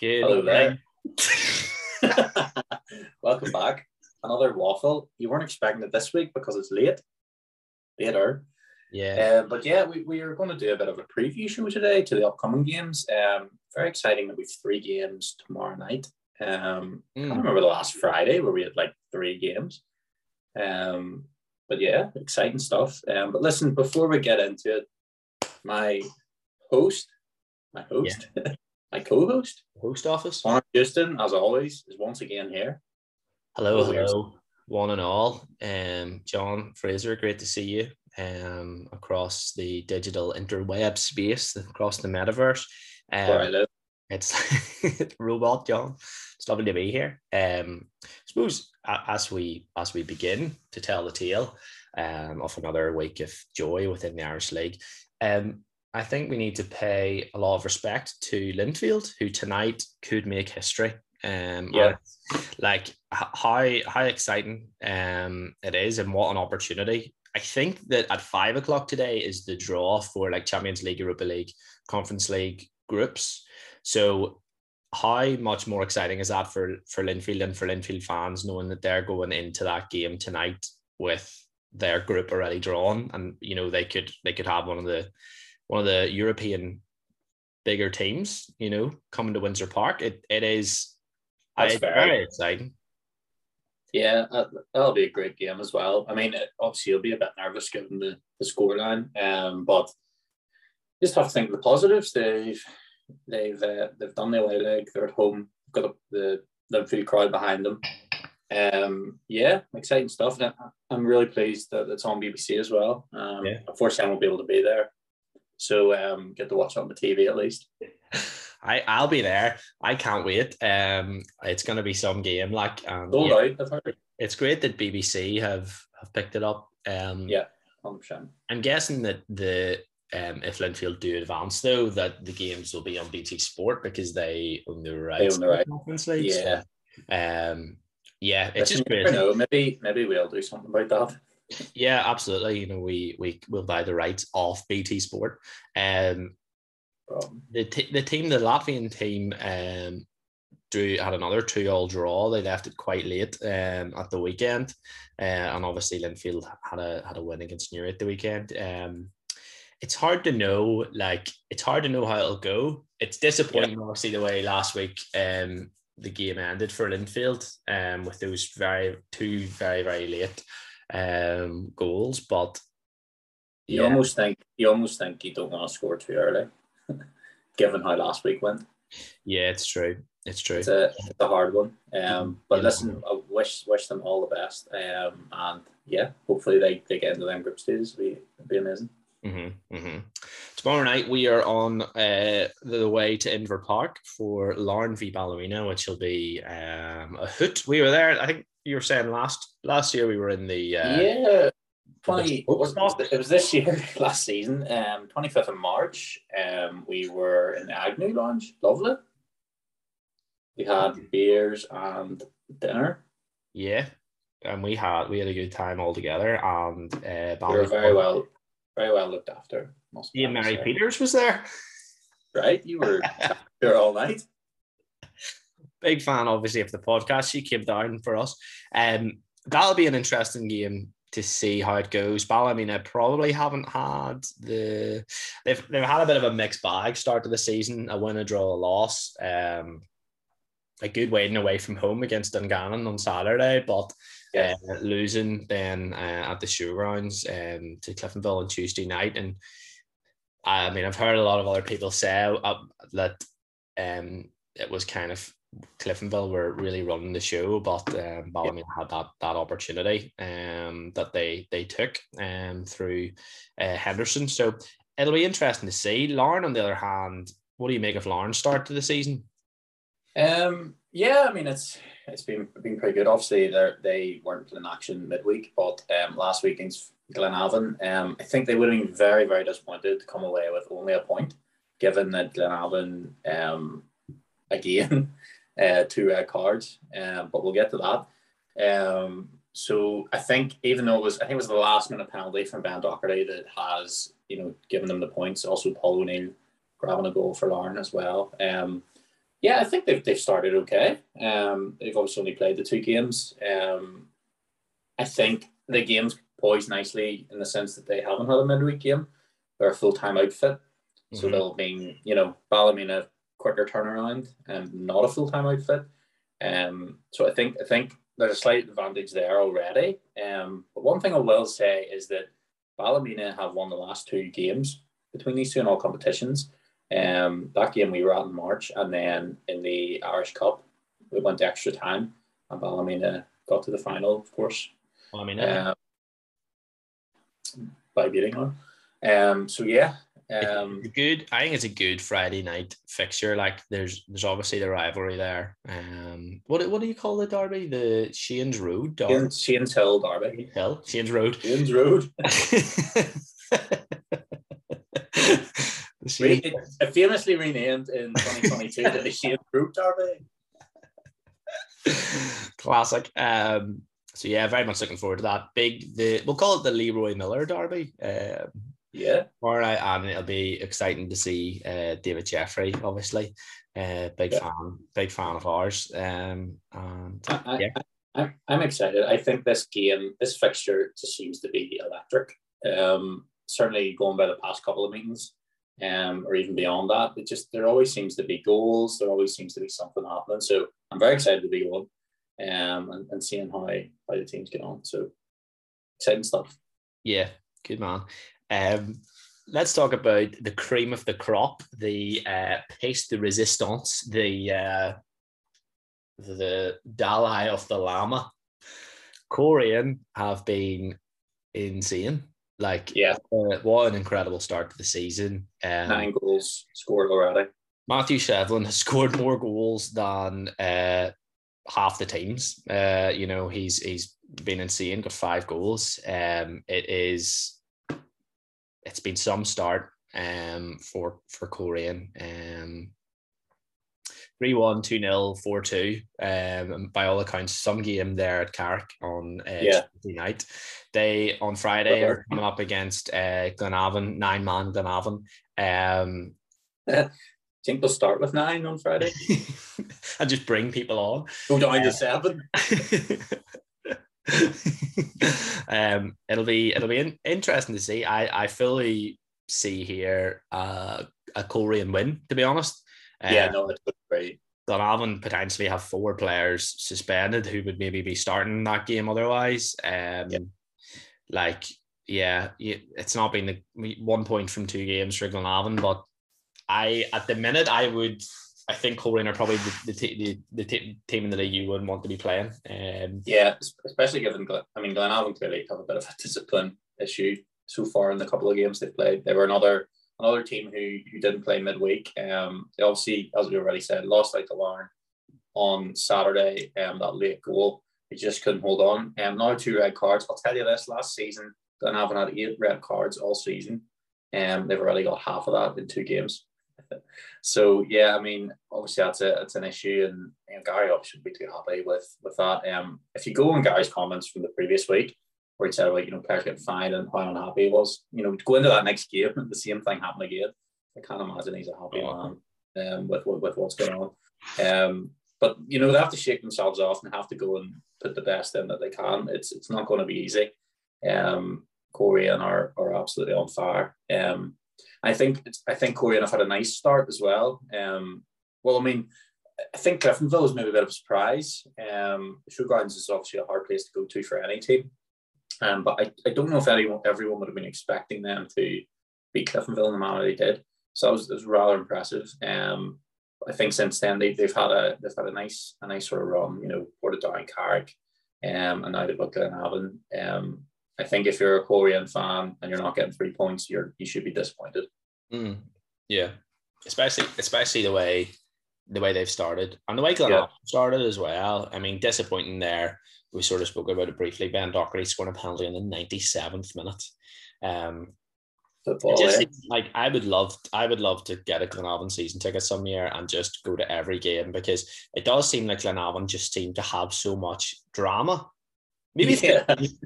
Good there. Welcome back. Another waffle. You weren't expecting it this week because it's late. Later. Yeah. Uh, but yeah, we, we are going to do a bit of a preview show today to the upcoming games. Um, very exciting that we've three games tomorrow night. Um, I Mm. can't remember the last Friday where we had like three games. Um, but yeah, exciting stuff. Um, but listen, before we get into it, my host, my host, my co-host, Post office. Conor Houston, as always, is once again here. Hello, Hello. hello, one and all. Um, John Fraser, great to see you. Um, across the digital interweb space, across the metaverse. Where I Um, live. it's robot John. It's lovely to be here. Um, I suppose as we as we begin to tell the tale um, of another week of joy within the Irish League, um, I think we need to pay a lot of respect to Linfield, who tonight could make history. Um, Yeah. like how how exciting um it is, and what an opportunity. I think that at five o'clock today is the draw for like Champions League, Europa League, Conference League groups. So how much more exciting is that for for Linfield and for Linfield fans, knowing that they're going into that game tonight with their group already drawn, and you know they could they could have one of the one of the European bigger teams, you know, coming to Windsor Park. It it is That's it's very- exciting. Yeah, that, that'll be a great game as well. I mean, obviously, you'll be a bit nervous given the, the scoreline, um, but just have to think of the positives. They've they've uh, they've done their away leg. They're at home. Got a, the Linfield crowd behind them. Um, yeah, exciting stuff. And I'm really pleased that it's on BBC as well. Um, Yeah. Unfortunately, I won't be able to be there, so um, get to watch it on the TV at least. I I'll be there. I can't wait. Um, it's going to be some game. Like, um, Sold yeah, out. I've heard. it's great that BBC have have picked it up. Um, Yeah. Hundred percent. I'm guessing that the um, if Linfield do advance though, that the games will be on BT Sport because they own the rights. own the to right. Conference League. Yeah. So, um, yeah, it's just Listen, you great. know. Maybe maybe we'll do something about that. Yeah, absolutely. You know, we we will buy the rights off BT Sport. Um, Um, the t- the team, the Latvian team, um, drew had another two all draw. They left it quite late um, at the weekend, uh, and obviously Linfield had a had a win against Newry at the weekend. Um, it's hard to know, like it's hard to know how it'll go. It's disappointing, obviously, the way last week um, the game ended for Linfield, um, with those very two very very late um goals, but You almost think you almost think you don't want to score too early, given how last week went. yeah, it's true. It's true. It's a, it's a hard one. Um, but Yeah. listen, I wish wish them all the best. Um, and yeah, hopefully they, they get into them group stages. It'd be, be amazing. Mm-hmm, mm-hmm. Tomorrow night we are on uh, the way to Inver Park for Larne v Ballymena, which will be um, a hoot. We were there. I think you were saying last last year we were in the uh, yeah. Twenty the was, it was this year, last season, um, twenty fifth of March. Um, we were in the Agnew Lounge. Lovely. We had beers and dinner. yeah, and we had we had a good time all together. And uh, We were very well, very well looked after. must Yeah, Mary. Peters was there. right? You were there all night. Big fan, obviously, of the podcast. She came down for us. Um, that'll be an interesting game to see how it goes. Ballymena probably haven't had the they've they've had a bit of a mixed bag start to the season, a win, a draw, a loss. Um, a good win away from home against Dungannon on Saturday, but Yeah. uh, losing then uh, at the showgrounds um, to Cliftonville on Tuesday night. And I mean, I've heard a lot of other people say uh, that um, it was kind of Cliftonville were really running the show, but um, Ballymena had that that opportunity um, that they they took um, through uh, Henderson. So it'll be interesting to see. Larne, on the other hand, what do you make of Larne's start to the season? Um, yeah, I mean it's it's been been pretty good. Obviously, they they weren't in action midweek, but um, last week against Glenavon, um, I think they would have been very very disappointed to come away with only a point, given that Glenavon um again uh, two red cards. Um, but we'll get to that. Um, so I think even though it was I think it was the last minute penalty from Ben Doherty that has you know given them the points. Also, Paul O'Neill grabbing a goal for Larne as well. Um, Yeah, I think they've, they've started okay. Um, they've obviously only played the two games. Um, I think the game's poised nicely in the sense that they haven't had a midweek game. They're a full time outfit. Mm-hmm. So they'll be, you know, Ballymena quicker turnaround and not a full time outfit. Um, so I think I think there's a slight advantage there already. Um, but one thing I will say is that Ballymena have won the last two games between these two in all competitions. Um, that game we were at in March, and then in the Irish Cup, we went to extra time, and Ballymena got to the final, of course. Ballymena. Um, by beating them. Um, so yeah, um, good. I think it's a good Friday night fixture. Like there's there's obviously the rivalry there. Um, what what do you call the derby? The Shane's Road derby. Shane's Hill derby. Hill. Shane's Road. Shane's Road. It famously renamed in 2022 to the Shane Road derby. Classic. Um, so yeah, very much looking forward to that. Big the we'll call it the Leroy Millar derby. Um, yeah. All right, and it'll be exciting to see uh, David Jeffrey, obviously. Uh, big yeah. fan, big fan of ours. Um, and I, yeah. I, I'm excited. I think this game, this fixture just seems to be electric. Um, certainly going by the past couple of meetings, um, or even beyond that, it just there always seems to be goals. There always seems to be something happening. So I'm very excited to be on, um, and, and seeing how how the teams get on. So exciting stuff. Yeah, good man. Um, let's talk about the cream of the crop, the uh, pièce de résistance, the uh, the Dalai of the Lama. Coleraine have been insane. Like, yeah, uh, what an incredible start to the season. Um, Nine goals scored already. Matthew Shevlin has scored more goals than uh, half the teams. Uh, you know, he's he's been insane, got five goals. Um, it is it's been some start um, for for Coleraine. Um, 3 1, 2 0, 4 2. Um, by all accounts, some game there at Carrick on uh, yeah. Tuesday night. They on Friday are coming up against uh, Glenavon, nine man Glenavon. Um, I think they'll start with nine on Friday and just bring people on. Go down uh, to seven. um, it'll be it'll be in, interesting to see. I I fully see here uh, a Coleraine win. To be honest, um, yeah, no, it's great. Glenavon potentially have four players suspended who would maybe be starting that game otherwise. Um, yeah. like yeah, it's not been the one point from two games for Glenavon, but I at the minute I would I think Coleraine are probably the the, the, the team in the league you wouldn't want to be playing. Um, yeah, especially given I mean Glenavon clearly have a bit of a discipline issue so far in the couple of games they've played. They were another another team who who didn't play midweek. Um, they obviously, as we already said, lost out to Larne on Saturday. Um, that late goal, they just couldn't hold on. Um, now two red cards. I'll tell you this: last season, Glenavon had eight red cards all season. Um, they've already got half of that in two games so yeah, I mean, obviously that's a it's an issue, and you know, Gary Up should be too happy with with that. Um, if you go on Gary's comments from the previous week, where he said about you know players getting fined and how unhappy he was, you know, go into that next game and the same thing happened again, I can't imagine he's a happy man um, with, with with what's going on. Um, but you know they have to shake themselves off and have to go and put the best in that they can. It's it's not going to be easy. Um, Coleraine are are absolutely on fire. Um, I think I think Coleraine have had a nice start as well. Um, well, I mean, I think Cliftonville is maybe a bit of a surprise. Um, Showgrounds is obviously a hard place to go to for any team. Um, but I, I don't know if anyone everyone would have been expecting them to beat Cliftonville in the manner they did. So that was, was rather impressive. Um, I think since then they, they've had a they've had a nice a nice sort of run, you know, Portadown Carrick, um, and now they've got Glenavon. Um, I think if you're a Coleraine fan and you're not getting three points, you're you should be disappointed. Mm, yeah, especially especially the way the way they've started and the way Glen yeah. started as well. I mean, disappointing there. We sort of spoke about it briefly. Ben Doherty scoring a penalty in the 97th minute. Um, Football, just, eh? like I would love, I would love to get a Glenavon season ticket some year and just go to every game because it does seem like Glenavon just seem to have so much drama Maybe yeah.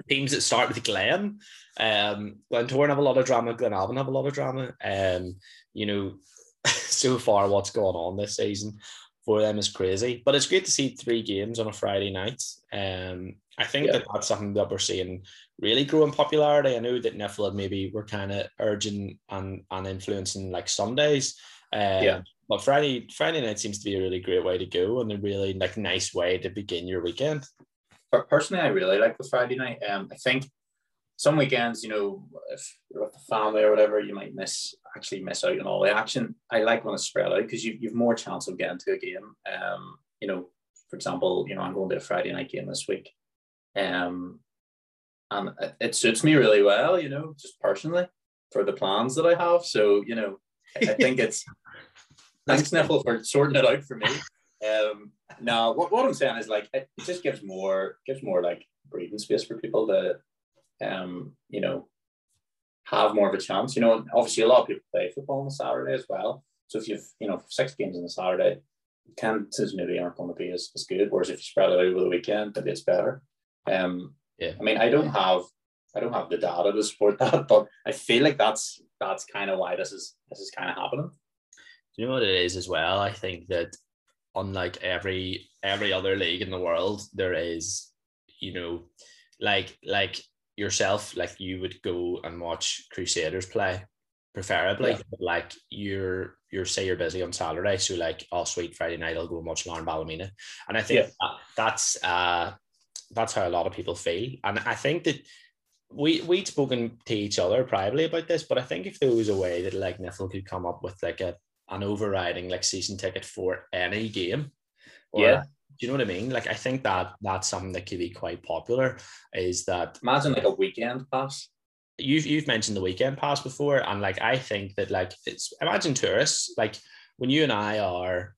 teams that start with Glen. Um, Glentoran have a lot of drama. Glenavon have a lot of drama. Um, you know, so far what's going on this season. for them is crazy. But it's great to see three games on a Friday night. Um, I think yeah. that that's something that we're seeing really grow in popularity. I know that Nifl maybe were kind of urging and, and influencing like Sundays. Um, yeah. But Friday Friday night seems to be a really great way to go and a really like nice way to begin your weekend. Personally, I really like the Friday night. Um, I think some weekends, you know, if you're with the family or whatever, you might miss actually miss out on all the action. I like when it's spread out because you, you've more chance of getting to a game. Um, you know, for example, you know, I'm going to a Friday night game this week. Um, and it, it suits me really well, you know, just personally for the plans that I have. So, you know, I, think it's thanks Nifl for sorting it out for me. Um, now what, what I'm saying is like it just gives more gives more like breathing space for people to um, you know, have more of a chance. You know, obviously a lot of people play football on a Saturday as well. So if you've, you know, six games on a Saturday, chances maybe aren't going to be as, as good. Whereas if you spread it out over the weekend, maybe it's better. Um, yeah. I mean, I don't have I don't have the data to support that, but I feel like that's that's kind of why this is this is kind of happening. Do you know what it is as well? I think that unlike every every other league in the world, there is, you know, like like yourself, like you would go and watch Crusaders play, preferably. Yeah. like you're you're say you're busy on Saturday, so like oh sweet Friday night I'll go and watch Larne Ballymena. And I think yeah. that, that's uh that's how a lot of people feel. And I think that we we'd spoken to each other privately about this, but I think if there was a way that like Nifl could come up with like a an overriding like season ticket for any game, or, yeah, do you know what I mean? Like I think that that's something that could be quite popular. Is that imagine like a weekend pass? You've you've mentioned the weekend pass before, and like I think that like it's imagine tourists like when you and I are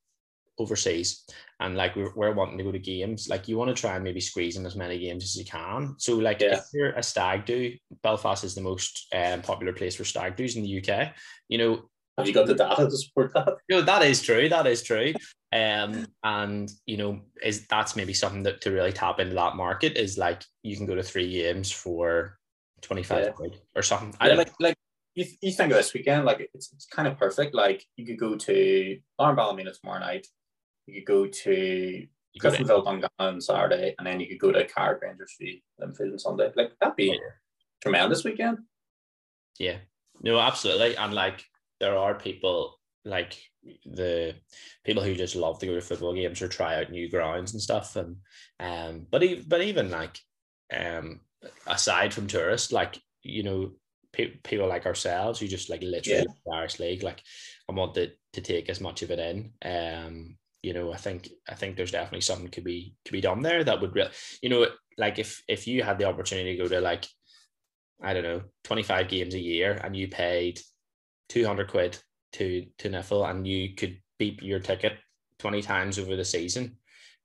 overseas and like we're, we're wanting to go to games like you want to try and maybe squeeze in as many games as you can so like yeah. if you're a stag do belfast is the most um, popular place for stag do's in the uk you know have you got the data to support that? You know, that is true. That is true. Um, and you know, is that's maybe something that to really tap into that market is like you can go to three games for 25 yeah. or something. I like like you, you think of this weekend, like it's, it's kind of perfect. Like you could go to Larne Ballymena tomorrow night, you could go to Cliftonville on Saturday, and then you could go to Carrick Rangers Linfield on Sunday. Like that'd be yeah. tremendous weekend. Yeah. No, absolutely. And like there are people like the people who just love to go to football games or try out new grounds and stuff and um but even but even like um aside from tourists like you know pe- people like ourselves who just like literally yeah. the Irish league like I want to, to take as much of it in um you know I think I think there's definitely something could be could be done there that would really you know like if if you had the opportunity to go to like I don't know 25 games a year and you paid 200 quid to to Nifl and you could beep your ticket 20 times over the season.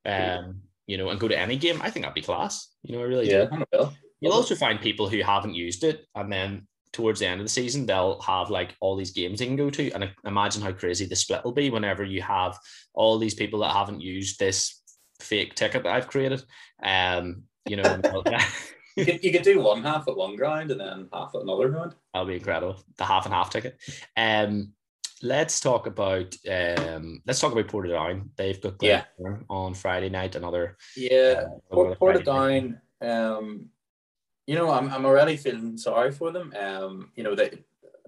Um you know and go to any game I think that'd be class. You know I really yeah, do you'll also find people who haven't used it and then towards the end of the season they'll have like all these games they can go to. And imagine how crazy the split will be whenever you have all these people that haven't used this fake ticket that I've created. Um you know you could you could do one half at one ground and then half at another ground. That'll be incredible. The half and half ticket. Um, let's talk about um, let's talk about Portadown. They've got yeah. on Friday night. Another yeah, uh, Port, Portadown. Um, you know, I'm I'm already feeling sorry for them. Um, you know, they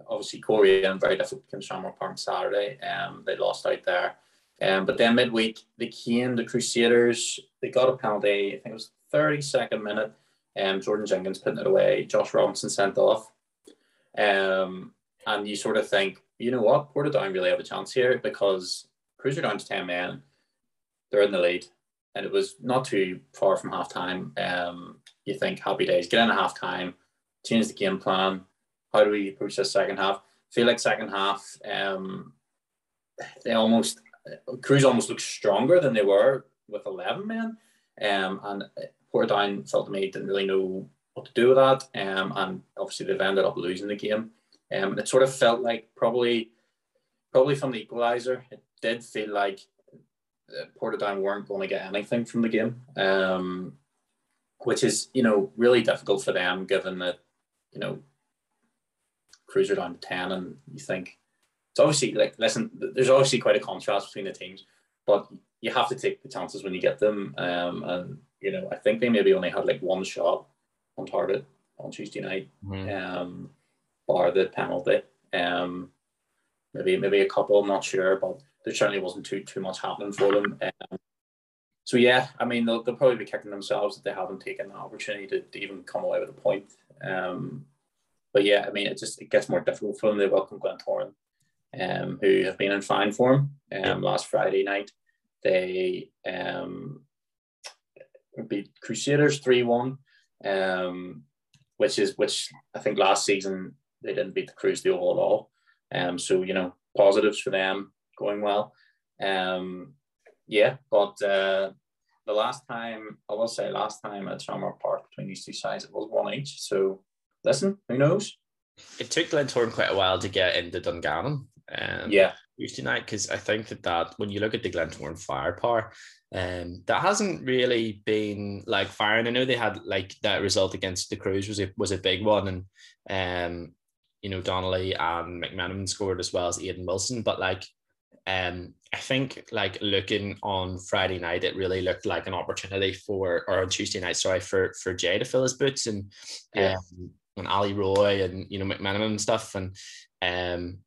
obviously Coleraine very difficult against Shamrock Park Saturday. Um, they lost out there. Um, but then midweek they came the Crusaders. They got a penalty. I think it was 32nd minute um, Jordan Jenkins putting it away, Josh Robinson sent off. Um, and you sort of think, you know what, Portadown really have a chance here because Cruiser down to 10 men, they're in the lead. And it was not too far from half time. Um, you think, happy days, get in at half time, change the game plan. How do we approach the second half? Feel like second half, um, they almost, Cruise almost looked stronger than they were with 11 men. Um, and Portadown felt to me didn't really know what to do with that, um, and obviously they've ended up losing the game. Um, it sort of felt like probably, probably from the equaliser, it did feel like Portadown weren't going to get anything from the game, um, which is you know really difficult for them given that you know Cruiser down to ten, and you think it's obviously like listen, there's obviously quite a contrast between the teams. but you have to take the chances when you get them. Um, and you know, I think they maybe only had like one shot on target on Tuesday night, mm-hmm. um, bar the penalty. Um, maybe maybe a couple, I'm not sure, but there certainly wasn't too too much happening for them. Um, so yeah, I mean they'll, they'll probably be kicking themselves that they haven't taken the opportunity to, to even come away with a point. Um, but yeah, I mean it just it gets more difficult for them. They welcome Glentoran, um, who have been in fine form. Um, last Friday night they um beat Crusaders three one, um, which is which I think last season they didn't beat the Cruise the all at all. Um, so you know positives for them going well. Um, yeah, but uh, the last time, I will say, last time at Shamrock Park between these two sides, it was one each. So listen, who knows? It took Glentoran quite a while to get into Dungannon. Um, yeah. Tuesday night, because I think that that when you look at the Glentoran firepower, um, that hasn't really been like firing. I know they had like that result against the Cruise was a, was a big one, and um, you know Donnelly and McMenamin scored as well as Aidan Wilson, but like um, I think like looking on Friday night, it really looked like an opportunity for, or on Tuesday night, sorry, for for Jay to fill his boots and yeah. um, and Ali Roy and you know McMenamin and stuff, and um,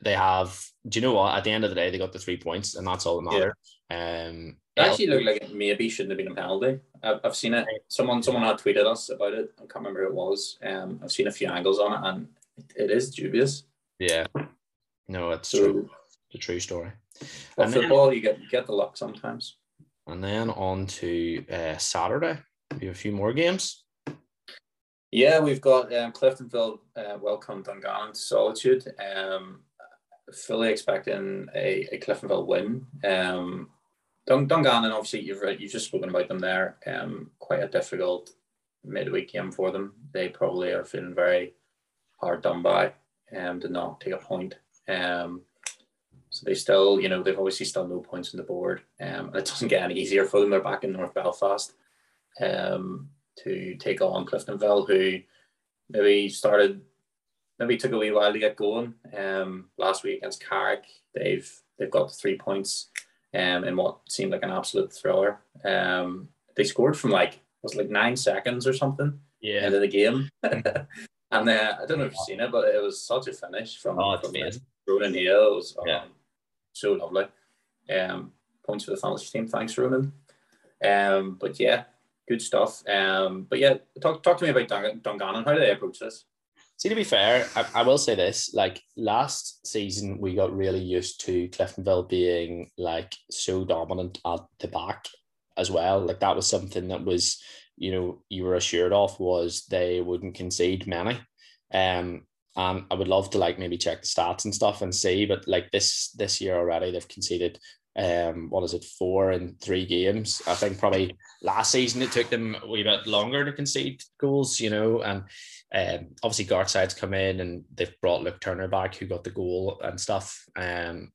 they have. Do you know what? At the end of the day, they got the three points, and that's all that matters. Yeah. Um, it actually looked like it maybe shouldn't have been a penalty. I've, I've seen it. Someone someone had tweeted us about it. I can't remember who it was. Um, I've seen a few angles on it, and it, it is dubious. Yeah. No, it's so, true the true story. Well, football, then, you get you get the luck sometimes. And then on to uh, Saturday, we have a few more games. Yeah, we've got um, Cliftonville uh, welcome Dungannon to Solitude. Um, fully expecting a, a Cliftonville win. Um, Dun- Dungannon, obviously, you've you've just spoken about them there. Um, quite a difficult midweek game for them. They probably are feeling very hard done by. Um, to not take a point. Um, so they still, you know, they've obviously still no points on the board. Um, and it doesn't get any easier for them. They're back in North Belfast um, to take on Cliftonville, who maybe started, maybe took a wee while to get going. Um, last week against Carrick, they've they've got three points um, in what seemed like an absolute thriller. Um, they scored from like was like nine seconds or something yeah. End of the game. and uh, I don't know if you've seen it, but it was such a finish from, oh, from. Ronan Hale. It was, yeah. Um, so lovely. Um, points for the fantasy team. Thanks, Ronan. Um, but yeah, good stuff. Um, but yeah, talk talk to me about Dun- Dungannon. How do they approach this? See, to be fair, I, I, will say this: like last season, we got really used to Cliftonville being like so dominant at the back as well. Like that was something that was, you know, you were assured of was they wouldn't concede many. Um, um, I would love to like maybe check the stats and stuff and see, but like this this year already, they've conceded um what is it four in three games. I think probably last season it took them a wee bit longer to concede goals, you know, and um obviously Gartside's come in and they've brought Luke Turner back who got the goal and stuff. Um,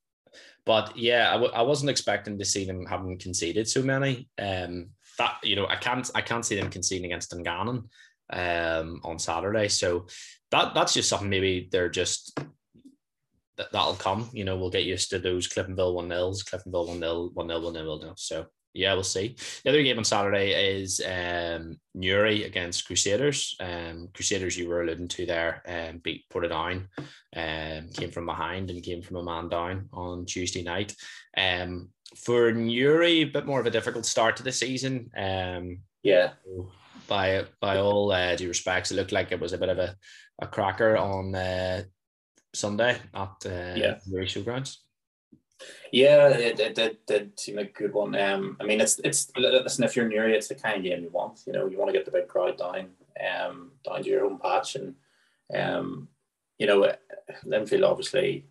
but yeah, I w- I wasn't expecting to see them having conceded so many. Um, that you know, I can't I can't see them conceding against Dungannon um, on Saturday. So that that's just something maybe they're just that'll come. You know, we'll get used to those Cliftonville 1 nils, Cliftonville 1 nil, 1 nil, 1 nil, 1 nil. So yeah, we'll see. The other game on Saturday is um, Newry against Crusaders. Um, Crusaders, you were alluding to there, um, beat Portadown, um, came from behind and came from a man down on Tuesday night. Um, for Newry, a bit more of a difficult start to the season. Um, yeah. By by all uh, due respects, it looked like it was a bit of a a cracker on uh, Sunday at uh, yeah. the showgrounds. Yeah, it, it did, did seem like a good one. Um, I mean, it's it's listen, if you're near it, it's the kind of game you want. You know, you want to get the big crowd down, um, down to your own patch, and um, you know, Linfield obviously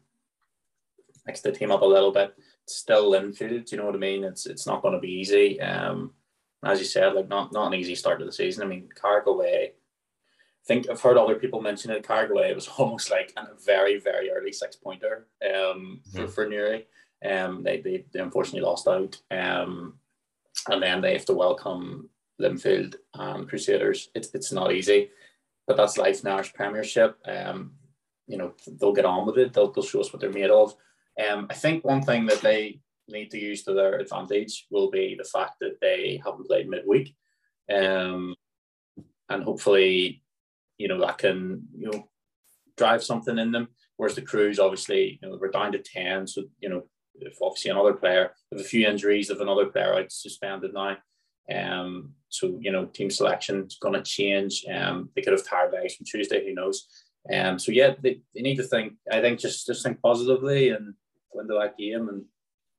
makes the team up a little bit. It's still Linfield, you know what I mean? It's it's not going to be easy. Um, as you said, like not not an easy start to the season. I mean, Carrick away think I've heard other people mention it. Carrick away it was almost like a very, very early six pointer um, for, mm-hmm. for Newry. Um, they, they, they unfortunately lost out. Um, and then they have to welcome Linfield and Crusaders. It's, it's not easy, but that's life in Irish Premiership. Um, you know, they'll get on with it. They'll, they'll show us what they're made of. Um, I think one thing that they need to use to their advantage will be the fact that they haven't played midweek. Um, and hopefully, you know, that can, you know, drive something in them. Whereas the crews, obviously, you know, we're down to 10. So, you know, if obviously another player, with a few injuries of another player out suspended now. Um, so, you know, team selection is going to change. Um, they could have tired legs from Tuesday, who knows? Um, so yeah, they, they need to think, I think just, just think positively and go into that game and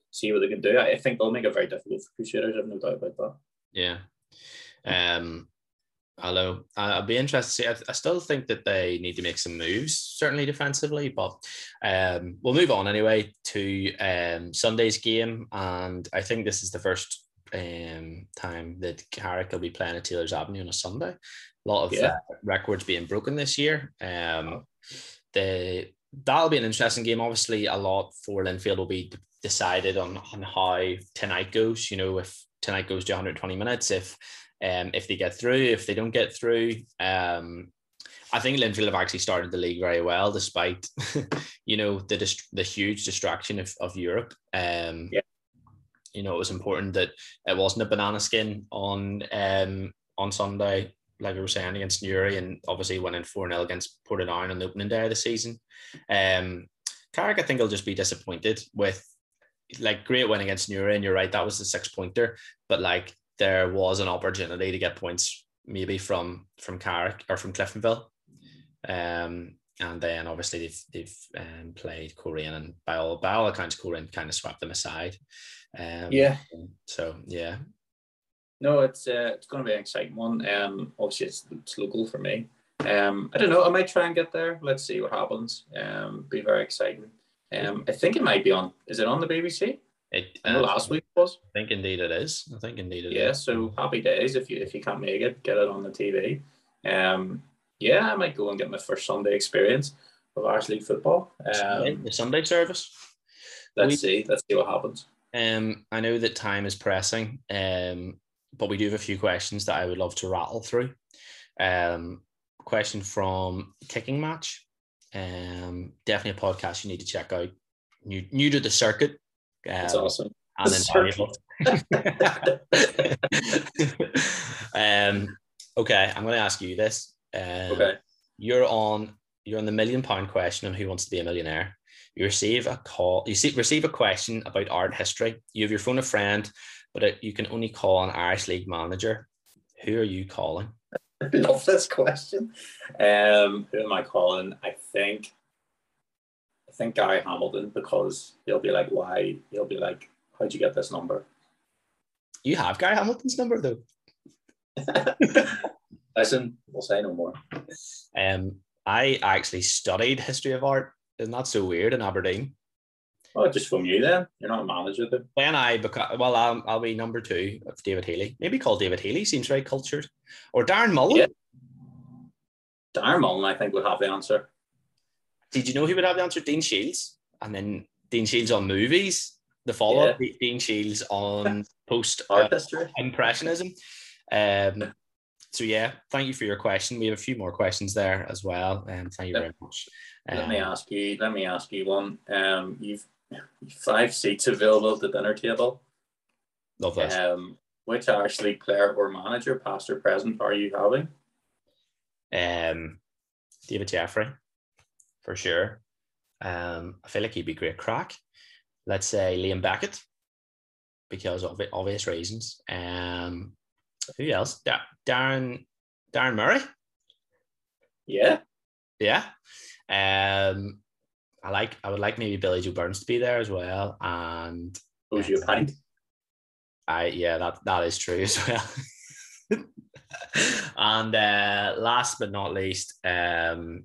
see what they can do. I think they'll make it very difficult for Crusaders. I have no doubt about that. Yeah. Um, although I'll be interested to see. I, I, still think that they need to make some moves, certainly defensively. But um, we'll move on anyway to um, Sunday's game, and I think this is the first um, time that Carrick will be playing at Taylor's Avenue on a Sunday. A lot of yeah. uh, records being broken this year. Um, the that'll be an interesting game. Obviously, a lot for Linfield will be decided on, on how tonight goes. You know, if tonight goes to 120 minutes, if um, if they get through, if they don't get through, um, I think Linfield have actually started the league very well, despite you know the dist- the huge distraction of, of Europe. Um, yeah. You know, it was important that it wasn't a banana skin on um, on Sunday, like we were saying against Newry, and obviously winning four 0 against Portadown on the opening day of the season. Um, Carrick, I think, will just be disappointed with like great win against Newry, and you're right, that was the six pointer, but like there was an opportunity to get points maybe from from Carrick or from Cliftonville. Um, and then obviously they've they've um, played Coleraine and by all by all accounts Coleraine kind of swept them aside. Um, yeah. So yeah. No, it's uh, it's going to be an exciting one. Um, obviously it's, it's local for me. Um, I don't know. I might try and get there. Let's see what happens. Um, be very exciting. Um, I think it might be on. Is it on the BBC? It, uh, last week was. I think indeed it is. I think indeed it yeah, is. so happy days if you if you can't make it, get it on the TV. Um, yeah, I might go and get my first Sunday experience of Irish League football. Um, the Sunday service. Let's we, see. Let's see what happens. Um, I know that time is pressing. Um, but we do have a few questions that I would love to rattle through. Um, question from Kicking Match. Um, definitely a podcast you need to check out. New new to the circuit. Um, That's awesome. And invaluable. um, okay, I'm going to ask you this. Um, okay. You're on. You're on the million pound question on who wants to be a millionaire. You receive a call. You see, receive a question about art history. You have your phone a friend, but you can only call an Irish League manager. Who are you calling? I love this question. Um, who am I calling? I think think Gary Hamilton because he'll be like, why? He'll be like, how'd you get this number? You have Gary Hamilton's number though. Listen, we'll say no more. Um, I actually studied history of art. Isn't that so weird in Aberdeen? Oh, just from you then. You're not a manager then. When I become well, I'll, I'll be number two of David Healy. Maybe call David Healy. Seems very cultured. Or Darren Mullen. Yeah. Darren Mullen, I think, would have the answer. Did you know he would have the answer? Dean Shiels, and then Dean Shiels on movies. The follow up, yeah. Dean Shiels on post art uh, history, impressionism. Um, so yeah, thank you for your question. We have a few more questions there as well, and um, thank you very much. Um, let me um, ask you. Let me ask you one. Um, you've five seats available at the dinner table. Love that. Um, which Irish League player or manager, past or present, are you having? Um, David Jeffrey, for sure. Um, I feel like he'd be great crack. Let's say Liam Beckett, because of obvious reasons. Um, who else? Da- Darren Darren Murray. Yeah. Yeah. Um, I like I would like maybe Billy Joe Burns to be there as well. And who's your pint? I yeah, that that is true as well. and uh, last but not least, um,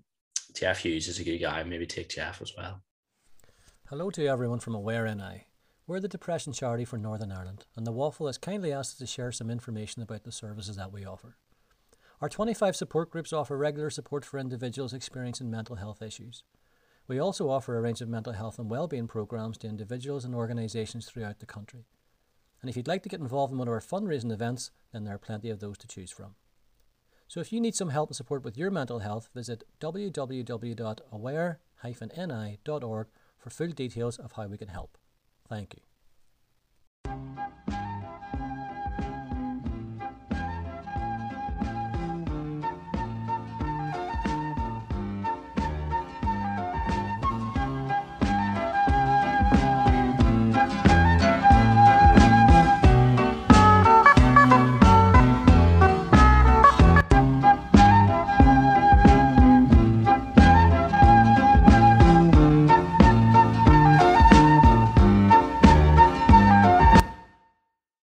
Jeff Hughes is a good guy. Maybe take Jeff as well. Hello to everyone from Aware NI. We're the depression charity for Northern Ireland, and the Waffle has kindly asked us to share some information about the services that we offer. Our 25 support groups offer regular support for individuals experiencing mental health issues. We also offer a range of mental health and well-being programs to individuals and organisations throughout the country. And if you'd like to get involved in one of our fundraising events, then there are plenty of those to choose from. So if you need some help and support with your mental health, visit www.aware-ni.org for full details of how we can help. Thank you. you.